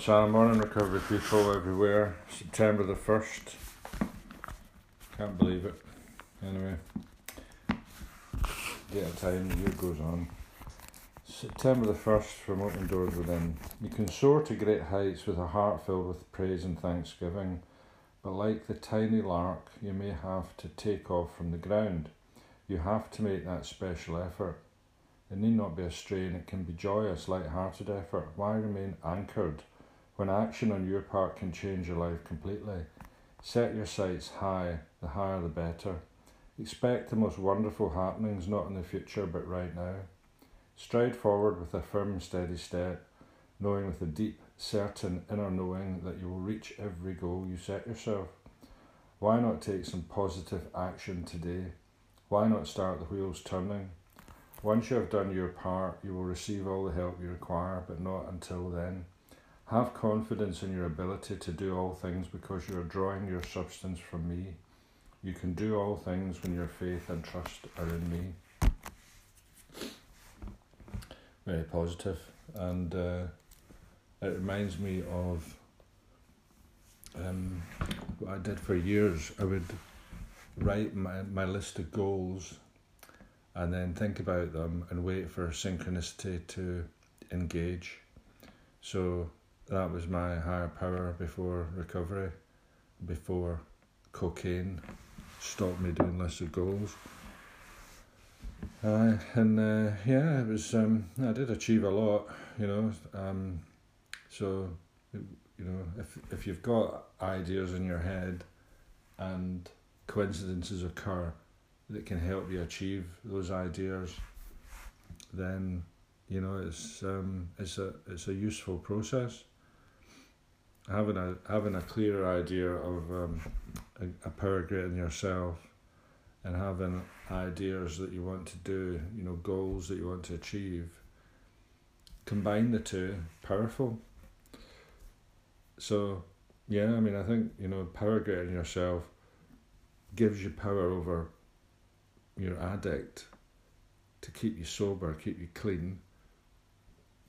Sam. Morning, recovery people everywhere. September the 1st. Can't believe it. Anyway, at a time, the year goes on. September the 1st from Open Doors Within. You can soar to great heights with a heart filled with praise and thanksgiving, but like the tiny lark, you may have to take off from the ground. You have to make that special effort. It need not be a strain, it can be joyous, light-hearted effort. Why remain anchored when action on your part can change your life completely? Set your sights high, the higher the better. Expect the most wonderful happenings not in the future but right now. Stride forward with a firm, steady step, knowing with a deep, certain inner knowing that you will reach every goal you set yourself. Why not take some positive action today? Why not start the wheels turning? Once you have done your part, you will receive all the help you require, but not until then. Have confidence in your ability to do all things because you are drawing your substance from me. You can do all things when your faith and trust are in me. Very positive, and uh, it reminds me of um, what I did for years. I would write my, my list of goals and then think about them and wait for synchronicity to engage. So that was my higher power before recovery, before cocaine stopped me doing lists of goals. Uh, and uh, yeah, it was. Um, I did achieve a lot, you know. Um, so, you know, if if you've got ideas in your head, and coincidences occur, that can help you achieve those ideas, then you know it's um, it's a it's a useful process. Having a having a clear idea of um, a, a power greater than yourself, and having ideas that you want to do, you know, goals that you want to achieve. Combine the two, powerful. So, yeah, I mean, I think you know, power greater than yourself gives you power over your addict to keep you sober, keep you clean,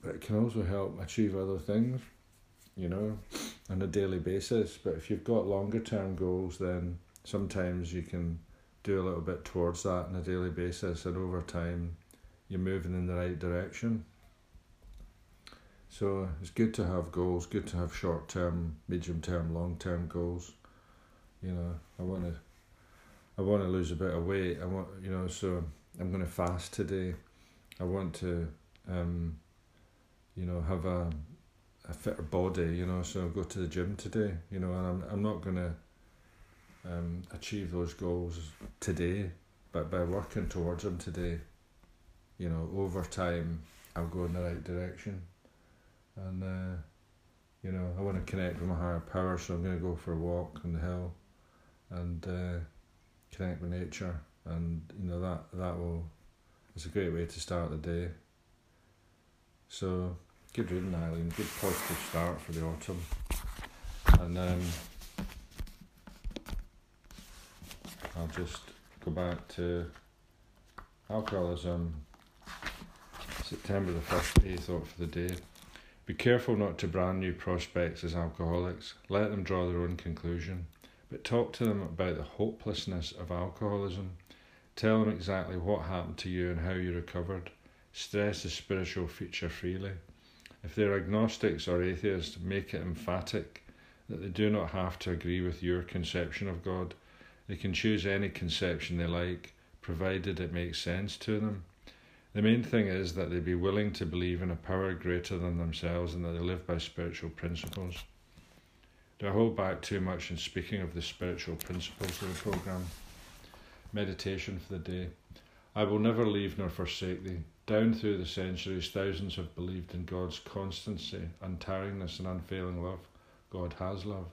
but it can also help achieve other things, you know, on a daily basis. But if you've got longer term goals, then sometimes you can do a little bit towards that on a daily basis, and over time, you're moving in the right direction. So it's good to have goals, good to have short term, medium term, long term goals. You know, I want to I want to lose a bit of weight. I want, you know, so I'm going to fast today. I want to, um, you know, have a, a fitter body, you know, so I'll go to the gym today, you know, and I'm, I'm not going to um, achieve those goals today, but by working towards them today, you know, over time, I'll go in the right direction. And, uh, you know, I want to connect with my higher power, so I'm going to go for a walk on the hill and, uh, connect with nature, and you know that that will. It's a great way to start the day. So, good reading, Eileen. Good positive start for the autumn, and um, I'll just go back to alcoholism. September the first, a thought for the day. Be careful not to brand new prospects as alcoholics. Let them draw their own conclusion but talk to them about the hopelessness of alcoholism. Tell them exactly what happened to you and how you recovered. Stress the spiritual feature freely. If they're agnostics or atheists, make it emphatic that they do not have to agree with your conception of God. They can choose any conception they like, provided it makes sense to them. The main thing is that they be willing to believe in a power greater than themselves and that they live by spiritual principles. Do I hold back too much in speaking of the spiritual principles of the programme? Meditation for the day. I will never leave nor forsake thee. Down through the centuries, thousands have believed in God's constancy, untiringness, and unfailing love. God has love.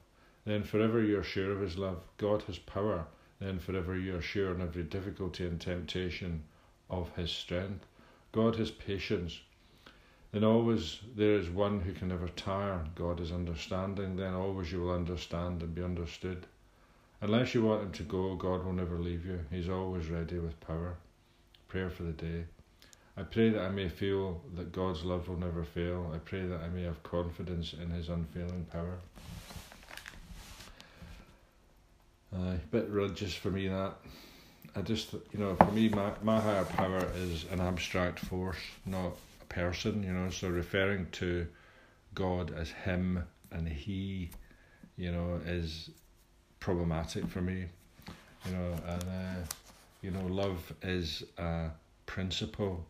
Then forever you are sure of his love. God has power. Then forever you are sure in every difficulty and temptation of his strength. God has patience then always there is one who can never tire. God is understanding, then always you will understand and be understood. Unless you want him to go, God will never leave you. He's always ready with power. Prayer for the day. I pray that I may feel that God's love will never fail. I pray that I may have confidence in His unfailing power. Uh, a bit religious for me that. I just, you know, for me, my, my higher power is an abstract force, not a person, you know, so referring to God as Him and He, you know, is problematic for me, you know, and, uh, you know, love is a principle,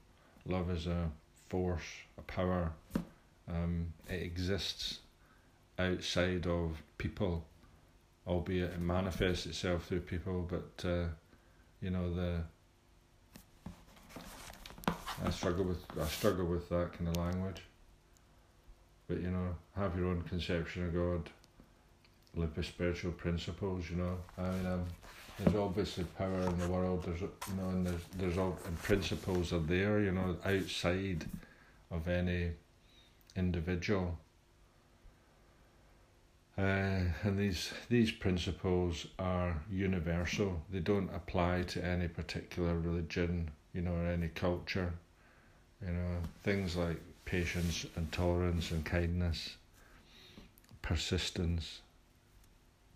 love is a force, a power, um, it exists outside of people albeit it manifests itself through people, but uh, you know the I struggle with I struggle with that kind of language. But you know, have your own conception of God, live by spiritual principles. You know, I mean, um, there's obviously power in the world. There's you know, and there's there's all and principles are there. You know, outside of any individual uh, and these these principles are universal. They don't apply to any particular religion, you know, or any culture. You know, things like patience and tolerance and kindness, persistence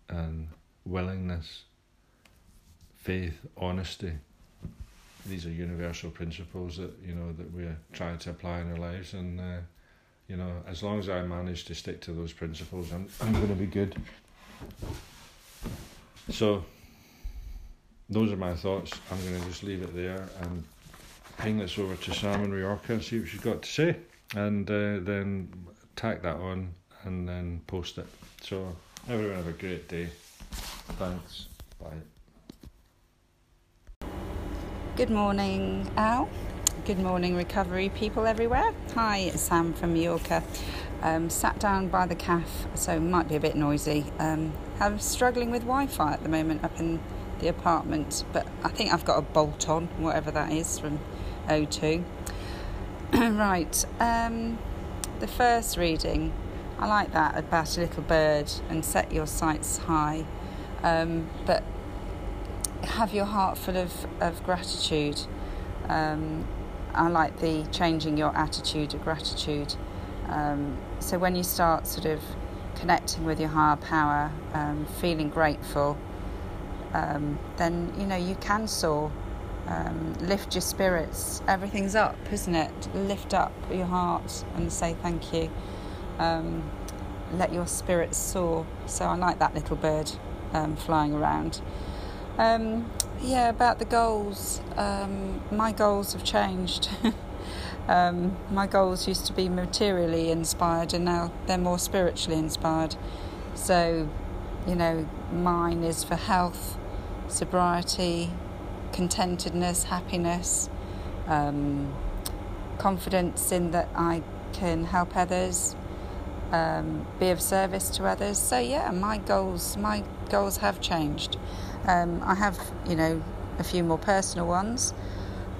and willingness, faith, honesty. These are universal principles that you know that we're trying to apply in our lives, and uh, you know, as long as I manage to stick to those principles, I'm I'm going to be good. So, those are my thoughts. I'm going to just leave it there and ping this over to Sam in Mallorca and see what she's got to say, and uh, then tack that on and then post it. So, everyone have a great day. Thanks. Bye. Good morning, Al. Good morning, recovery people everywhere. Hi, it's Sam from Mallorca. Um, sat down by the cafe, so might be a bit noisy. Um, I'm struggling with Wi-Fi at the moment up in the apartment, but I think I've got a bolt on, whatever that is from O2. right, um, the first reading, I like that about a little bird and set your sights high, um, but have your heart full of, of gratitude. Um, I like the changing your attitude of gratitude. Um, so when you start sort of connecting with your higher power, um, feeling grateful, um, then you know you can soar. Um, lift your spirits. Everything's up, isn't it? Lift up your heart and say thank you. Um, let your spirits soar. So I like that little bird flying around. Um, yeah, about the goals. Um, my goals have changed. um, my goals used to be materially inspired, and now they're more spiritually inspired. So, you know, mine is for health, sobriety, contentedness, happiness, um, confidence in that I can help others, um, be of service to others. So yeah, my goals, my goals have changed. Um, I have, you know, a few more personal ones,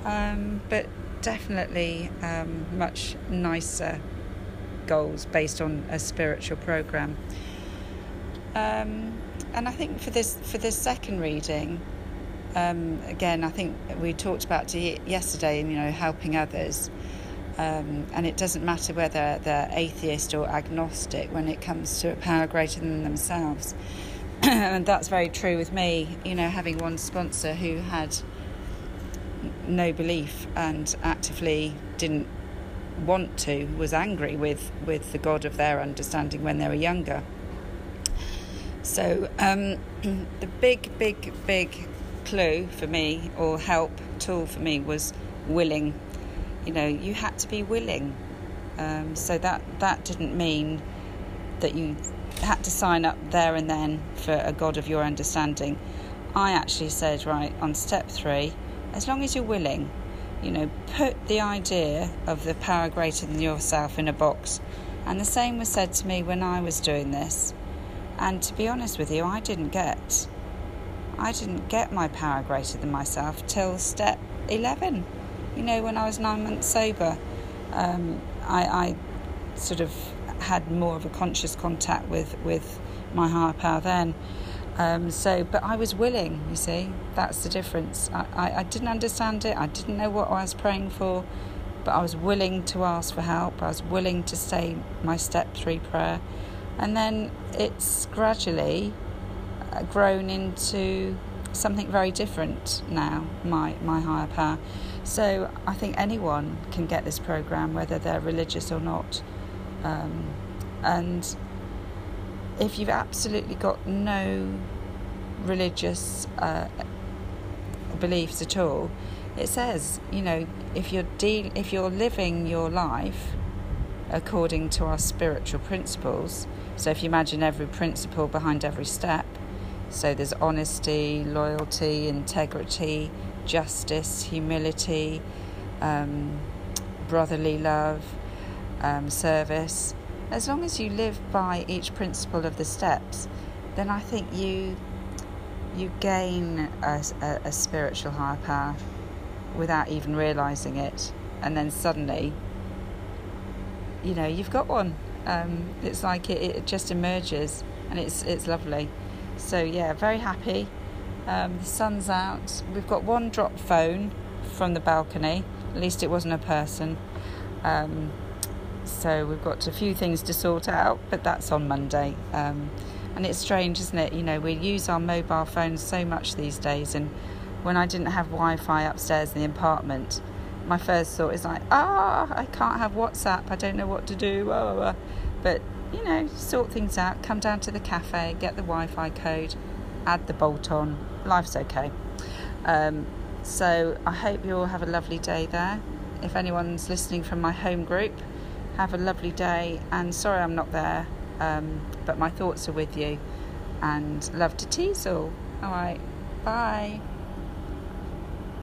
um, but definitely um, much nicer goals based on a spiritual program. Um, and I think for this for this second reading, um, again, I think we talked about yesterday, you know, helping others. Um, and it doesn't matter whether they're atheist or agnostic when it comes to a power greater than themselves. and that's very true with me. You know, having one sponsor who had no belief and actively didn't want to, was angry with, with the God of their understanding when they were younger. So, um, the big, big, big clue for me, or help tool for me, was willing. You know, you had to be willing. Um, so that that didn't mean that you had to sign up there and then for a God of your understanding. I actually said, right, on step three, as long as you're willing, you know, put the idea of the power greater than yourself in a box. And the same was said to me when I was doing this. And to be honest with you, I didn't get I didn't get my power greater than myself till step 11. You know, when I was nine months sober, um, I, I sort of had more of a conscious contact with, with my higher power then. Um, so, but I was willing, you see, that's the difference. I, I, I, didn't understand it, I didn't know what I was praying for, but I was willing to ask for help. I was willing to say my step three prayer. And then it's gradually uh, grown into something very different now, my, my higher power. So I think anyone can get this program, whether they're religious or not. Um, and if you've absolutely got no religious uh, beliefs at all, it says, you know, if you're deal- if you're living your life according to our spiritual principles, so if you imagine every principle behind every step, so there's honesty, loyalty, integrity, justice, humility, um, brotherly love, um, service. As long as you live by each principle of the steps, then I think you you gain a, a, a spiritual higher power without even realizing it, and then suddenly, you know, you've got one. Um, it's like it, it just emerges, and it's it's lovely. So yeah, very happy. Um, the sun's out. We've got one drop phone from the balcony. At least it wasn't a person. Um, so we've got a few things to sort out, but that's on Monday. Um, and it's strange, isn't it? You know, we use our mobile phones so much these days, and when I didn't have Wi-Fi upstairs in the apartment, my first thought is like, ah, I can't have WhatsApp. I don't know what to do. But you know, sort things out. Come down to the cafe, get the Wi-Fi code, add the bolt on. Life's okay. Um, so I hope you all have a lovely day there. If anyone's listening from my home group, have a lovely day. And sorry I'm not there, um, but my thoughts are with you. And love to tease all. All right, bye.